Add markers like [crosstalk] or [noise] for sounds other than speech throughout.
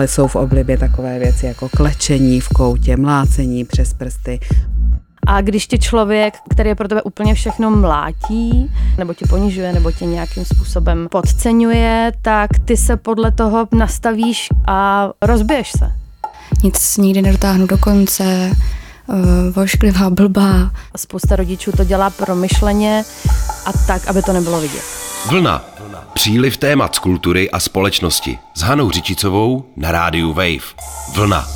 Stále jsou v oblibě takové věci jako klečení v koutě, mlácení přes prsty. A když ti člověk, který je pro tebe úplně všechno mlátí, nebo tě ponižuje, nebo tě nějakým způsobem podceňuje, tak ty se podle toho nastavíš a rozbiješ se. Nic nikdy nedotáhnu do konce, uh, vošklivá, blbá. Spousta rodičů to dělá promyšleně a tak, aby to nebylo vidět. Vlna. Příliv témat z kultury a společnosti s Hanou Řičicovou na rádiu Wave. Vlna.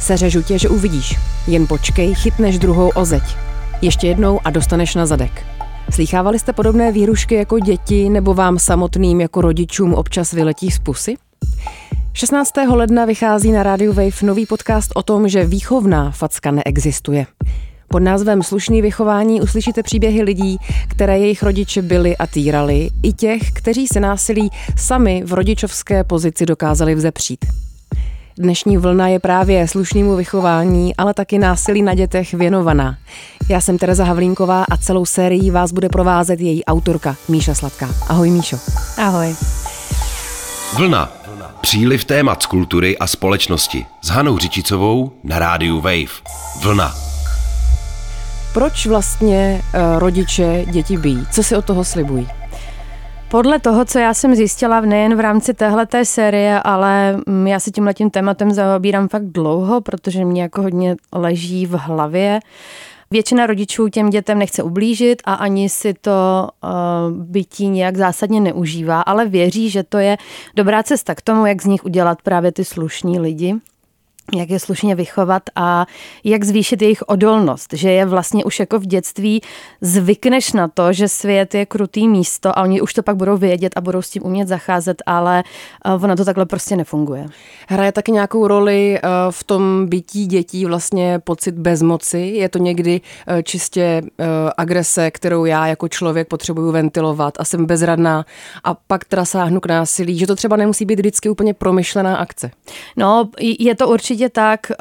Seřežu tě, že uvidíš. Jen počkej, chytneš druhou o zeď. Ještě jednou a dostaneš na zadek. Slýchávali jste podobné výrušky jako děti nebo vám samotným jako rodičům občas vyletí z pusy? 16. ledna vychází na Radio Wave nový podcast o tom, že výchovná facka neexistuje. Pod názvem Slušný vychování uslyšíte příběhy lidí, které jejich rodiče byli a týrali, i těch, kteří se násilí sami v rodičovské pozici dokázali vzepřít. Dnešní vlna je právě slušnému vychování, ale taky násilí na dětech věnovaná. Já jsem Tereza Havlínková a celou sérii vás bude provázet její autorka Míša Sladká. Ahoj Míšo. Ahoj. Vlna. Příliv témat z kultury a společnosti s Hanou Řičicovou na rádiu Wave. Vlna. Proč vlastně uh, rodiče děti bijí? Co si od toho slibují? Podle toho, co já jsem zjistila nejen v rámci téhleté série, ale mm, já se tím letím tématem zaobírám fakt dlouho, protože mě jako hodně leží v hlavě. Většina rodičů těm dětem nechce ublížit a ani si to uh, bytí nějak zásadně neužívá, ale věří, že to je dobrá cesta k tomu, jak z nich udělat právě ty slušní lidi jak je slušně vychovat a jak zvýšit jejich odolnost, že je vlastně už jako v dětství zvykneš na to, že svět je krutý místo a oni už to pak budou vědět a budou s tím umět zacházet, ale eh, ono to takhle prostě nefunguje. Hraje taky nějakou roli eh, v tom bytí dětí vlastně pocit bezmoci? Je to někdy eh, čistě agrese, kterou já jako člověk potřebuju ventilovat a jsem bezradná a pak teda sáhnu k násilí, že to třeba nemusí být vždycky úplně promyšlená akce? No, je to určitě určitě tak. Eh,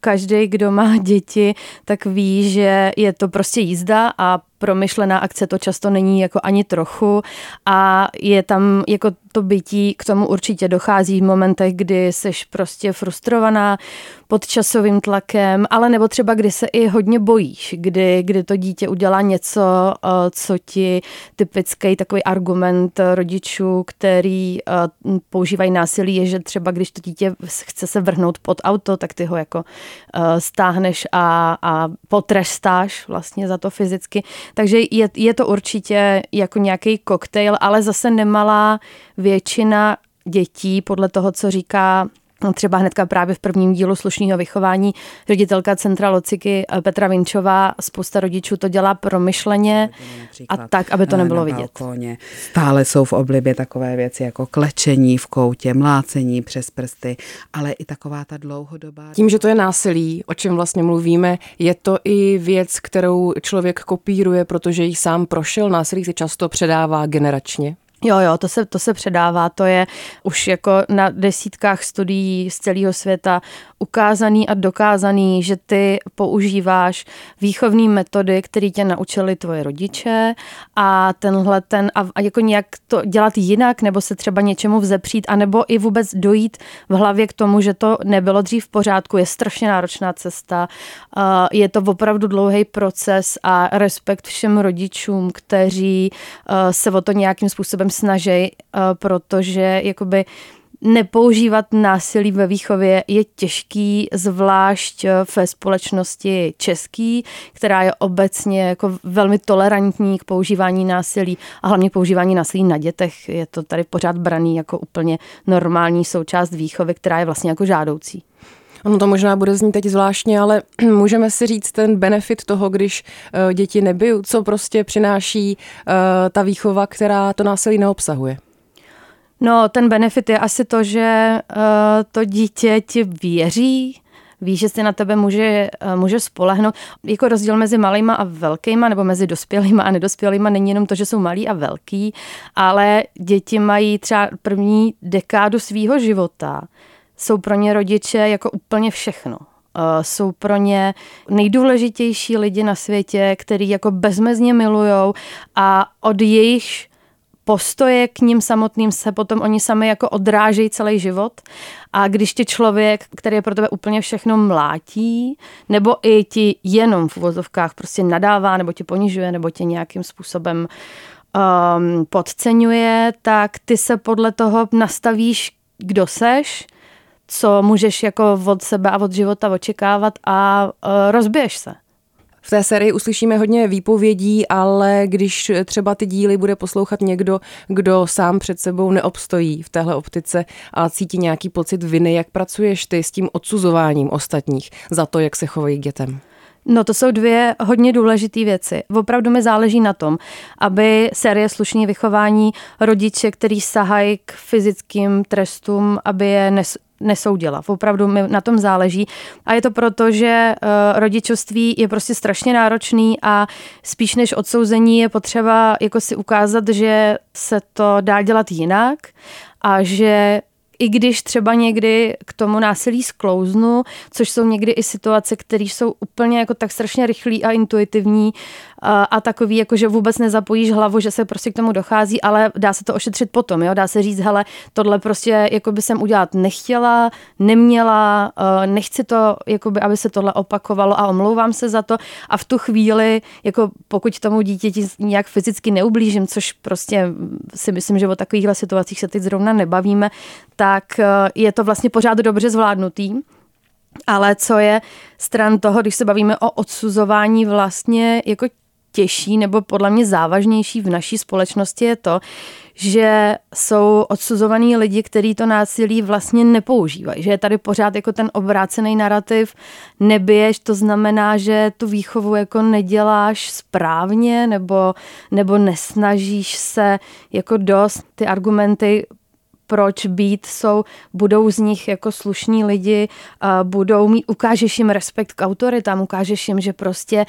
každý, kdo má děti, tak ví, že je to prostě jízda a promyšlená akce to často není jako ani trochu a je tam jako to bytí, k tomu určitě dochází v momentech, kdy seš prostě frustrovaná pod časovým tlakem, ale nebo třeba kdy se i hodně bojíš, kdy, kdy to dítě udělá něco, eh, co ti typický takový argument rodičů, který eh, používají násilí, je, že třeba když to dítě chce se vrhnout pod auto, tak ty ho jako eh, stáhneš a, a potrestáš vlastně za to fyzicky. Takže je, je to určitě jako nějaký koktejl, ale zase nemalá většina dětí, podle toho, co říká třeba hnedka právě v prvním dílu slušného vychování ředitelka Centra Lociky eh, Petra Vinčová, spousta rodičů to dělá promyšleně a tak, aby to nebylo vidět. Balkóně. Stále jsou v oblibě takové věci jako klečení v koutě, mlácení přes prsty, ale i taková ta dlouhodobá... Tím, že to je násilí, o čem vlastně mluvíme, je to i věc, kterou člověk kopíruje, protože ji sám prošel. Násilí se často předává generačně. Jo, jo, to se, to se předává, to je už jako na desítkách studií z celého světa ukázaný a dokázaný, že ty používáš výchovné metody, které tě naučili tvoje rodiče a tenhle ten, a, a jako nějak to dělat jinak, nebo se třeba něčemu vzepřít, anebo i vůbec dojít v hlavě k tomu, že to nebylo dřív v pořádku, je strašně náročná cesta. Je to opravdu dlouhý proces a respekt všem rodičům, kteří se o to nějakým způsobem snaží, protože jakoby nepoužívat násilí ve výchově je těžký, zvlášť ve společnosti český, která je obecně jako velmi tolerantní k používání násilí a hlavně používání násilí na dětech. Je to tady pořád braný jako úplně normální součást výchovy, která je vlastně jako žádoucí. Ono to možná bude znít teď zvláštně, ale [clears throat] můžeme si říct ten benefit toho, když uh, děti nebijou, co prostě přináší uh, ta výchova, která to násilí neobsahuje. No, ten benefit je asi to, že uh, to dítě ti věří, ví, že si na tebe může, může spolehnout. Jako rozdíl mezi malýma a velkýma, nebo mezi dospělýma a nedospělýma, není jenom to, že jsou malí a velký, ale děti mají třeba první dekádu svýho života. Jsou pro ně rodiče jako úplně všechno. Uh, jsou pro ně nejdůležitější lidi na světě, který jako bezmezně milujou a od jejich postoje k ním samotným se potom oni sami jako odrážejí celý život. A když ti člověk, který je pro tebe úplně všechno mlátí, nebo i ti jenom v uvozovkách prostě nadává, nebo tě ponižuje, nebo tě nějakým způsobem um, podceňuje, tak ty se podle toho nastavíš, kdo seš, co můžeš jako od sebe a od života očekávat a uh, rozbiješ se. V té sérii uslyšíme hodně výpovědí, ale když třeba ty díly bude poslouchat někdo, kdo sám před sebou neobstojí v téhle optice a cítí nějaký pocit viny, jak pracuješ ty s tím odsuzováním ostatních za to, jak se chovají k dětem? No to jsou dvě hodně důležité věci. Opravdu mi záleží na tom, aby série slušní vychování rodiče, který sahají k fyzickým trestům, aby je nes, nesoudila. Opravdu mi na tom záleží. A je to proto, že uh, rodičovství je prostě strašně náročný a spíš než odsouzení je potřeba jako si ukázat, že se to dá dělat jinak a že i když třeba někdy k tomu násilí sklouznu, což jsou někdy i situace, které jsou úplně jako tak strašně rychlý a intuitivní a, takový, jako že vůbec nezapojíš hlavu, že se prostě k tomu dochází, ale dá se to ošetřit potom, jo? dá se říct, hele, tohle prostě jako by jsem udělat nechtěla, neměla, nechci to, jako by, aby se tohle opakovalo a omlouvám se za to a v tu chvíli, jako pokud tomu dítěti nějak fyzicky neublížím, což prostě si myslím, že o takovýchhle situacích se teď zrovna nebavíme, tak eh, je to vlastně pořád dobře zvládnutý. Ale co je stran toho, když se bavíme o odsuzování vlastně jako těžší nebo podle mě závažnější v naší společnosti je to, že jsou odsuzovaní lidi, kteří to násilí vlastně nepoužívají. Že je tady pořád jako ten obrácený narrativ, nebiješ, to znamená, že tu výchovu jako neděláš správně nebo, nebo nesnažíš se jako dost. Ty argumenty proč být jsou, budou z nich jako slušní lidi, budou mít, ukážeš jim respekt k autoritám, ukážeš jim, že prostě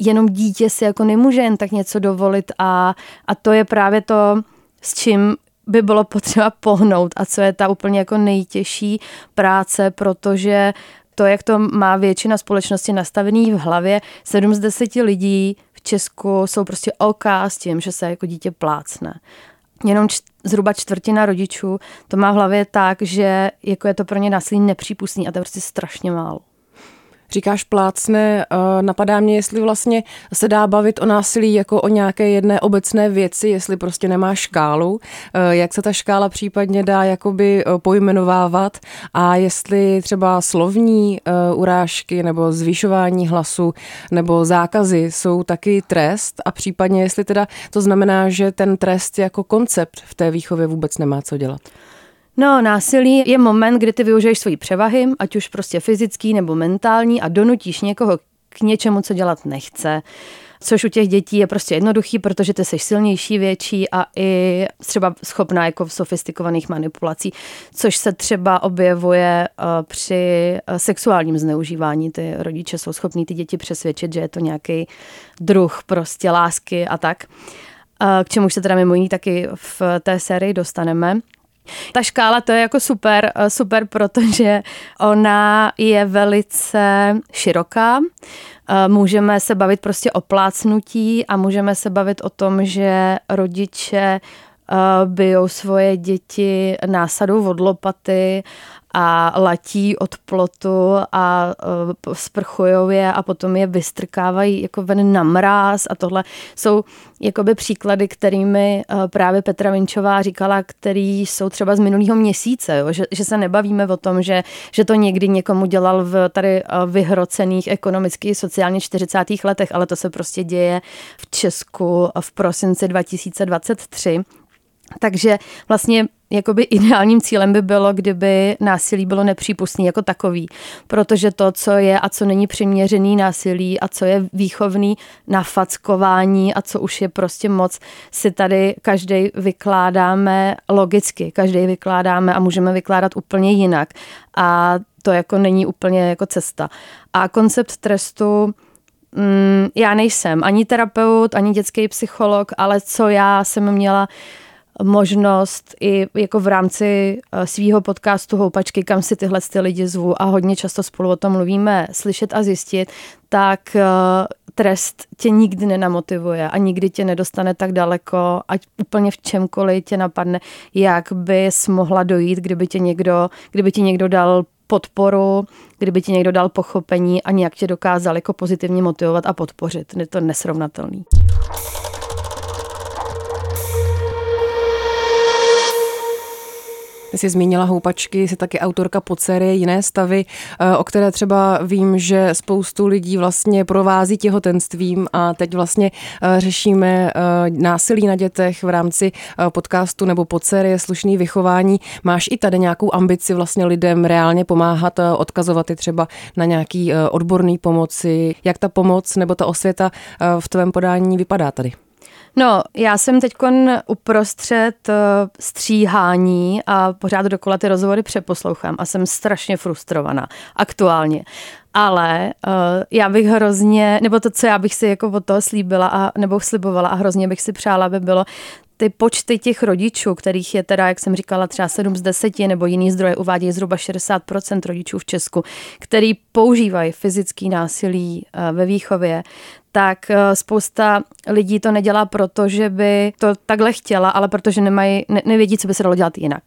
jenom dítě si jako nemůže jen tak něco dovolit a, a to je právě to, s čím by bylo potřeba pohnout a co je ta úplně jako nejtěžší práce, protože to, jak to má většina společnosti nastavený v hlavě, 7 z 10 lidí v Česku jsou prostě OK s tím, že se jako dítě plácne jenom č- zhruba čtvrtina rodičů to má v hlavě tak, že jako je to pro ně násilí nepřípustný a to je prostě strašně málo. Říkáš plácne, eh, napadá mě, jestli vlastně se dá bavit o násilí jako o nějaké jedné obecné věci, jestli prostě nemá škálu, eh, jak se ta škála případně dá jakoby eh, pojmenovávat a jestli třeba slovní urážky nebo zvyšování hlasu nebo zákazy jsou taky trest a případně jestli teda to znamená, že ten trest jako koncept v té výchově vůbec nemá co dělat. No, násilí je moment, kdy ty využiješ svoji převahy, ať už prostě fyzický nebo mentální a donutíš někoho k něčemu, co dělat nechce. Což u těch dětí je prostě jednoduchý, protože ty jsi silnější, větší a i třeba schopná jako v sofistikovaných manipulací, což se třeba objevuje eh, při eh, sexuálním zneužívání. Ty rodiče jsou schopní ty děti přesvědčit, že je to nějaký druh prostě lásky a tak. Eh, k čemu se teda mimo jiný taky v té sérii dostaneme. Ta škála to je jako super, eh, super, protože ona je velice široká. Eh, můžeme se bavit prostě o plácnutí a můžeme se bavit o tom, že rodiče bijou svoje děti násadou od lopaty a latí od plotu a uh, sprchujou je a potom je vystrkávají jako ven na mráz a tohle jsou jakoby příklady, kterými uh, právě Petra Vinčová říkala, který jsou třeba z minulého měsíce, jo? Že, že se nebavíme o tom, že, že to někdy někomu dělal v tady vyhrocených ekonomicky sociálně 40. letech, ale to se prostě děje v Česku v prosinci 2023. Takže vlastně jakoby ideálním cílem by bylo, kdyby násilí bylo nepřípustný jako takový, protože to, co je a co není přiměřený násilí a co je výchovný nafackování a co už je prostě moc, si tady každý vykládáme logicky, každý vykládáme a můžeme vykládat úplně jinak. A to jako není úplně jako cesta. A koncept trestu mm, já nejsem ani terapeut, ani dětský psycholog, ale co já jsem měla možnost i jako v rámci eh, svého podcastu Houpačky, kam si tyhle ty lidi zvu a hodně často spolu o tom mluvíme, slyšet a zjistit, tak eh, trest tě nikdy nenamotivuje a nikdy tě nedostane tak daleko, ať úplně v čemkoliv tě napadne, jak bys mohla dojít, kdyby tě někdo, kdyby ti někdo dal podporu, kdyby ti někdo dal pochopení a nějak tě dokázal jako pozitivně motivovat a podpořit. Je to nesrovnatelný. Jsi zmínila houpačky, jsi taky autorka pod série Jiné stavy, eh, o které třeba vím, že spoustu lidí vlastně provází těhotenstvím a teď vlastně eh, řešíme eh, násilí na dětech v rámci podcastu nebo pod série Slušný vychování. Máš i tady nějakou ambici vlastně lidem reálně pomáhat, odkazovat je třeba na nějaký odborný pomoci? Jak ta pomoc nebo ta osvěta v tvém podání vypadá tady? No, já jsem teď uprostřed uh, stříhání a pořád dokola ty rozhovory přeposlouchám a jsem strašně frustrovaná aktuálně. Ale uh, já bych hrozně, nebo to, co já bych si jako od toho slíbila a, nebo slibovala a hrozně bych si přála, aby bylo ty počty těch rodičů, kterých je teda, jak jsem říkala, třeba 7 z 10 nebo jiný zdroje uvádějí zhruba 60% rodičů v Česku, který používají fyzický násilí uh, ve výchově, tak eh, spousta lidí to nedělá proto, že by to takhle chtěla, ale protože nemají, ne, nevědí, co by se dalo dělat jinak.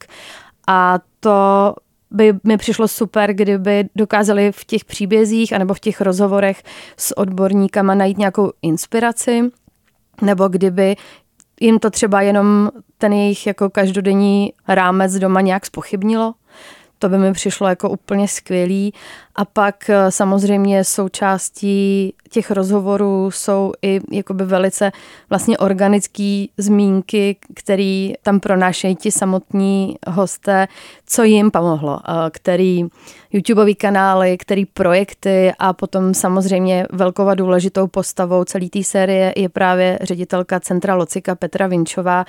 A to by mi přišlo super, kdyby dokázali v těch příbězích anebo v těch rozhovorech s odborníkama najít nějakou inspiraci, nebo kdyby jim to třeba jenom ten jejich jako každodenní rámec doma nějak spochybnilo. To by mi přišlo jako úplně skvělý. A pak eh, samozřejmě součástí těch rozhovorů jsou i jakoby velice vlastně organické zmínky, které tam pronášejí ti samotní hosté, co jim pomohlo, eh, který YouTubeový kanály, který projekty a potom samozřejmě velkou a důležitou postavou celé té série je právě ředitelka Centra Locika Petra Vinčová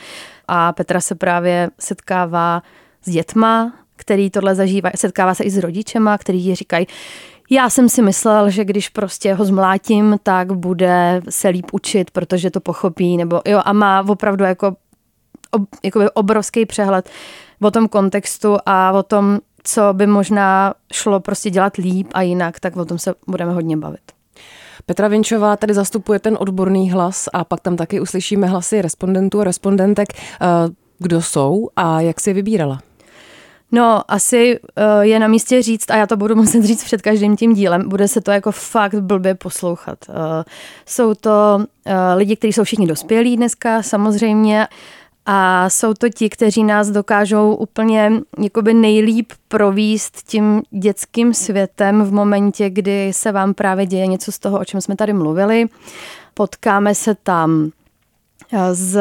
a Petra se právě setkává s dětma, který tohle zažívá, setkává se i s rodičema, který říkají, já jsem si myslel, že když prostě ho zmlátím, tak bude se líp učit, protože to pochopí, nebo jo, a má opravdu jako ob, jakoby obrovský přehled o tom kontextu a o tom, co by možná šlo prostě dělat líp a jinak, tak o tom se budeme hodně bavit. Petra Vinčová tady zastupuje ten odborný hlas a pak tam taky uslyšíme hlasy respondentů a respondentek. Eh, kdo jsou a jak si je vybírala? No, asi uh, je na místě říct, a já to budu [laughs] muset říct před každým tím dílem, bude se to jako fakt blbě poslouchat. Uh, jsou to uh, lidi, kteří jsou všichni dospělí dneska, samozřejmě, a jsou to ti, kteří nás dokážou úplně jakoby nejlíp províst tím dětským světem v momentě, kdy se vám právě děje něco z toho, o čem jsme tady mluvili. Potkáme se tam s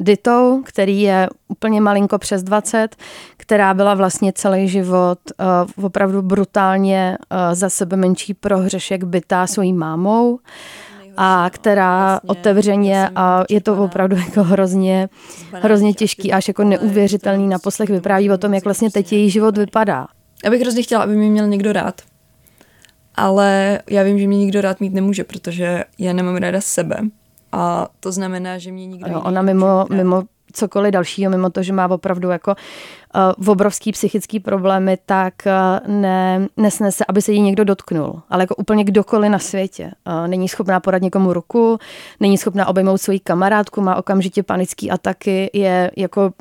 Ditou, který je úplně malinko přes 20, která byla vlastně celý život uh, opravdu brutálně uh, za sebe menší prohřešek bytá svojí mámou a která vlastně, otevřeně a je to opravdu jako hrozně, hrozně těžký až jako neuvěřitelný naposlech vypráví o tom, jak vlastně teď její život vypadá. Já bych hrozně chtěla, aby mě měl někdo rád. Ale já vím, že mě nikdo rád mít nemůže, protože já nemám ráda sebe. A to znamená, že mě nikdo... Jo, ona mimo, mimo cokoliv dalšího, mimo to, že má opravdu jako uh, obrovský psychický problémy, tak uh, ne, nesnese, aby se jí někdo dotknul. Ale jako úplně kdokoliv na světě. Uh, není schopná podat někomu ruku, není schopná obejmout svoji kamarádku, má okamžitě panický ataky, je jako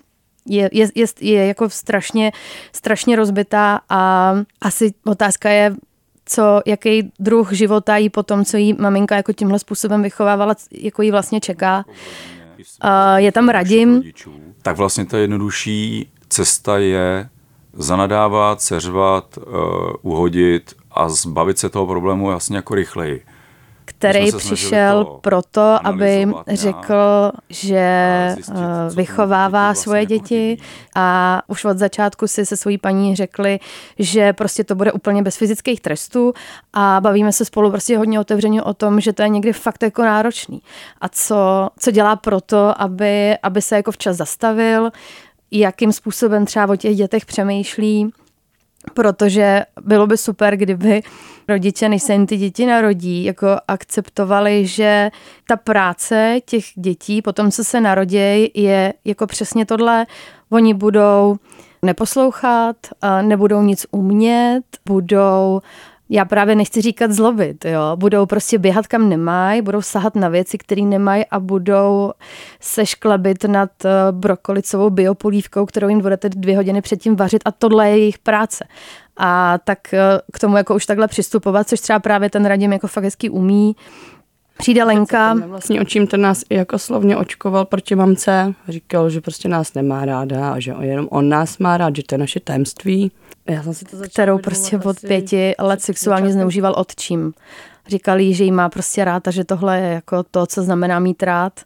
je, je, je, je jako strašně, strašně rozbitá a asi otázka je, co, jaký druh života jí potom, co jí maminka jako tímhle způsobem vychovávala, jako jí vlastně čeká. Uh, je tam radím. Tak vlastně ta jednodušší cesta je zanadávat, seřvat, uh, uhodit a zbavit se toho problému jasně jako rychleji který přišel proto, aby řekl, že eh, vychovává svoje děti a už od začátku si se svojí paní řekli, že prostě to bude úplně bez fyzických trestů a bavíme se spolu prostě hodně otevřeně o tom, že to je někdy fakt jako náročný. A co, co dělá proto, aby, aby se jako včas zastavil, jakým způsobem třeba o těch dětech přemýšlí, protože bylo by super, kdyby rodiče, než se jim ty děti narodí, jako akceptovali, že ta práce těch dětí, potom co se narodí, je jako přesně tohle. Oni budou neposlouchat, nebudou nic umět, budou já právě nechci říkat zlobit, jo. Budou prostě běhat kam nemají, budou sahat na věci, které nemají a budou se šklebit nad eh, brokolicovou biopolívkou, kterou jim budete dvě hodiny předtím vařit a tohle je jejich práce. A tak eh, k tomu jako už takhle přistupovat, což třeba právě ten Radim jako fakt hezky umí. Přijde Lenka. Vlastně očím ten nás i jako slovně očkoval proti mamce. Říkal, že prostě nás nemá ráda a že jenom on nás má rád, že to je naše tajemství. Já jsem si to kterou prostě od pěti let sexuálně zneužíval otčím. Říkal jí, že jí má prostě rád a že tohle je jako to, co znamená mít rád.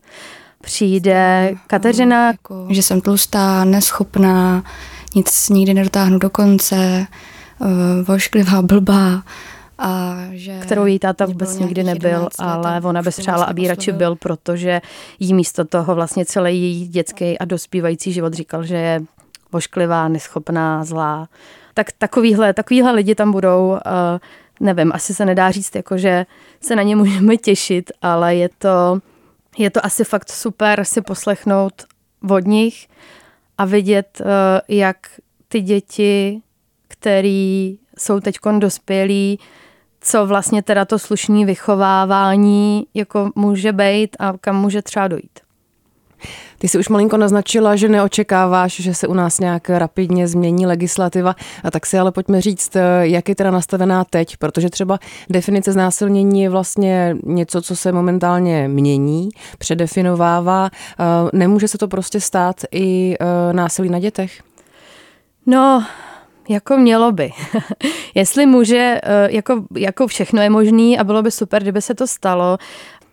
Přijde Kateřina. Jako, že jsem tlustá, neschopná, nic nikdy nedotáhnu do konce, uh, vošklivá, blbá. A že kterou jí táta vůbec nikdy nebyl, ale ona by přála, aby radši byl, protože jí místo toho vlastně celý její dětský a dospívající život říkal, že je vošklivá, neschopná, zlá tak takovýhle, takovýhle lidi tam budou. Uh, nevím, asi se nedá říct, jako, že se na ně můžeme těšit, ale je to, je to asi fakt super si poslechnout od nich a vidět, uh, jak ty děti, který jsou teď dospělí, co vlastně teda to slušné vychovávání jako může být a kam může třeba dojít. Ty jsi už malinko naznačila, že neočekáváš, že se u nás nějak rapidně změní legislativa, a tak si ale pojďme říct, jak je teda nastavená teď, protože třeba definice znásilnění je vlastně něco, co se momentálně mění, předefinovává. Nemůže se to prostě stát i e, násilí na dětech? No, jako mělo by. [laughs] Jestli může, e, jako, jako všechno je možný a bylo by super, kdyby se to stalo,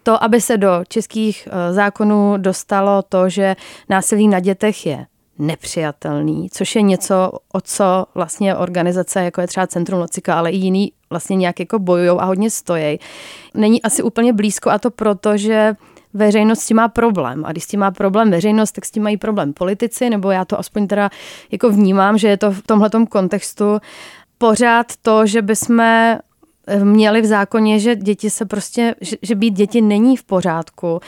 to, aby se do českých eh, zákonů dostalo to, že násilí na dětech je nepřijatelný, což je něco, o co vlastně organizace, jako je třeba Centrum Locika, ale i jiný vlastně nějak jako bojují a hodně stojí. Není asi úplně blízko a to proto, že veřejnost s tím má problém. A když s tím má problém veřejnost, tak s tím mají problém politici, nebo já to aspoň teda jako vnímám, že je to v tomhletom kontextu pořád to, že bychom měli v zákoně, že děti se prostě, že, že být děti není v pořádku,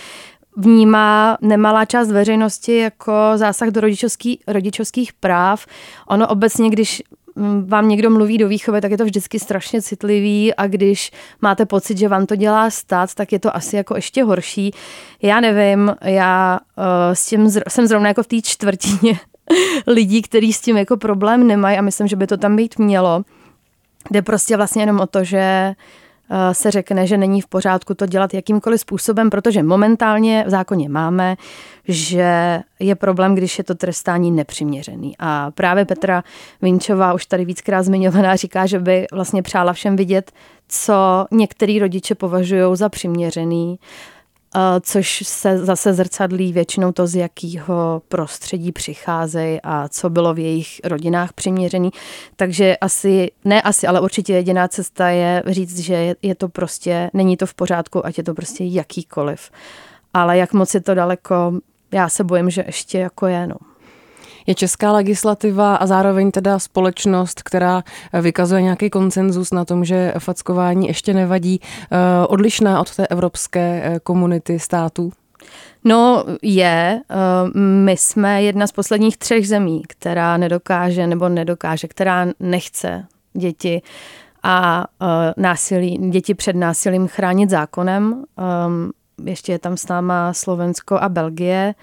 vnímá nemalá část veřejnosti jako zásah do rodičovský, rodičovských práv. Ono obecně, když mm, vám někdo mluví do výchovy, tak je to vždycky strašně citlivý a když máte pocit, že vám to dělá stát, tak je to asi jako ještě horší. Já nevím, já uh, s tím zr- jsem zrovna jako v té čtvrtině [laughs] lidí, kteří s tím jako problém nemají a myslím, že by to tam být mělo. Jde prostě vlastně jenom o to, že eh, se řekne, že není v pořádku to dělat jakýmkoliv způsobem, protože momentálně v zákoně máme, že je problém, když je to trestání nepřiměřený. A právě Petra Vinčová, už tady víckrát zmiňovaná, říká, že by vlastně přála všem vidět, co některý rodiče považují za přiměřený což se zase zrcadlí většinou to, z jakého prostředí přicházejí a co bylo v jejich rodinách přiměřený. Takže asi, ne asi, ale určitě jediná cesta je říct, že je to prostě, není to v pořádku, ať je to prostě jakýkoliv. Ale jak moc je to daleko, já se bojím, že ještě jako je, no je česká legislativa a zároveň teda společnost, která vykazuje nějaký konsenzus na tom, že fackování ještě nevadí, eh, odlišná od té evropské eh, komunity států? No je, eh, my jsme jedna z posledních třech zemí, která nedokáže nebo nedokáže, která nechce děti a násilí, děti před násilím chránit zákonem. Ještě je tam s náma Slovensko a Belgie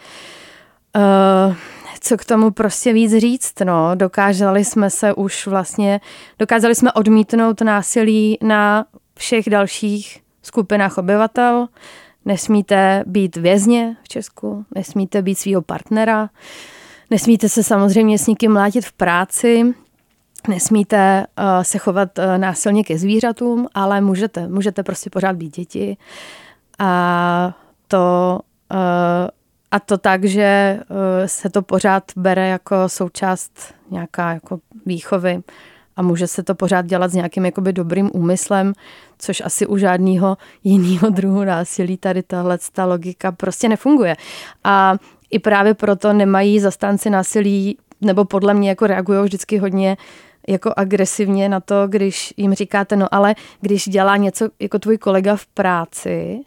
co k tomu prostě víc říct, no. Dokázali jsme se už vlastně, dokázali jsme odmítnout násilí na všech dalších skupinách obyvatel. Nesmíte být vězně v Česku, nesmíte být svého partnera, nesmíte se samozřejmě s nikým mlátit v práci, nesmíte uh, se chovat uh, násilně ke zvířatům, ale můžete, můžete prostě pořád být děti. A to uh, a to tak, že eh, se to pořád bere jako součást nějaká jako výchovy a může se to pořád dělat s nějakým jakoby dobrým úmyslem, což asi u žádného jiného [laughs] druhu násilí tady tahle ta logika prostě nefunguje. A i právě proto nemají zastánci násilí, nebo podle mě jako reagují vždycky hodně jako agresivně na to, když jim říkáte, no ale když dělá něco jako tvůj kolega v práci,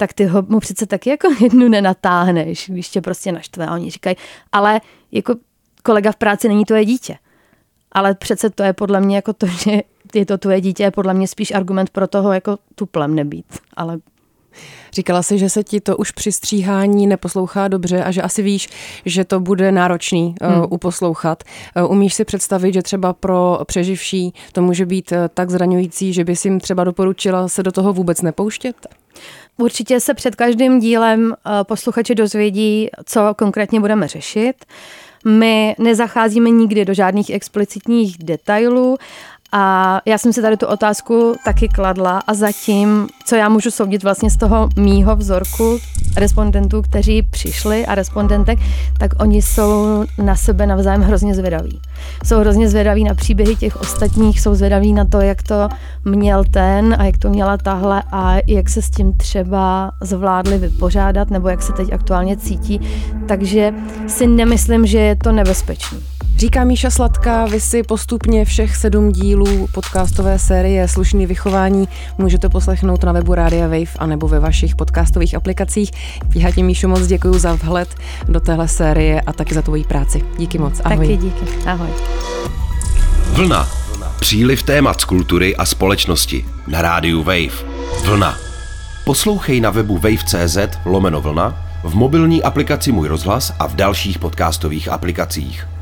tak ty ho mu přece taky jako [laughs] jednu nenatáhneš, když tě prostě naštve. A oni říkají, ale jako kolega v práci není tvoje dítě. Ale přece to je podle mě jako to, [laughs] že je to tvoje dítě, je podle mě spíš argument pro toho, jako tuplem nebýt. Ale Říkala jsi, že se ti to už při stříhání neposlouchá dobře a že asi víš, že to bude náročný eh, hmm. uh, uposlouchat. Uh, umíš si představit, že třeba pro přeživší to může být uh, tak zraňující, že bys jim třeba doporučila se do toho vůbec nepouštět? Určitě se před každým dílem posluchači dozvědí, co konkrétně budeme řešit. My nezacházíme nikdy do žádných explicitních detailů a já jsem si tady tu otázku taky kladla a zatím, co já můžu soudit vlastně z toho mýho vzorku respondentů, kteří přišli a respondentek, tak oni jsou na sebe navzájem hrozně zvědaví. Jsou hrozně zvědaví na příběhy těch ostatních, jsou zvědaví na to, jak to měl ten a jak to měla tahle a jak se s tím třeba zvládli vypořádat nebo jak se teď aktuálně cítí. Takže si nemyslím, že je to nebezpečný. Říká Míša Sladká, vy si postupně všech sedm dílů podcastové série Slušný vychování můžete poslechnout na webu Rádia Wave a nebo ve vašich podcastových aplikacích. Já ti Míšo moc děkuji za vhled do téhle série a taky za tvoji práci. Díky moc. Ahoj. Taky díky. Ahoj. Vlna. Příliv témat z kultury a společnosti na rádiu Wave. Vlna. Poslouchej na webu wave.cz lomeno vlna, v mobilní aplikaci Můj rozhlas a v dalších podcastových aplikacích.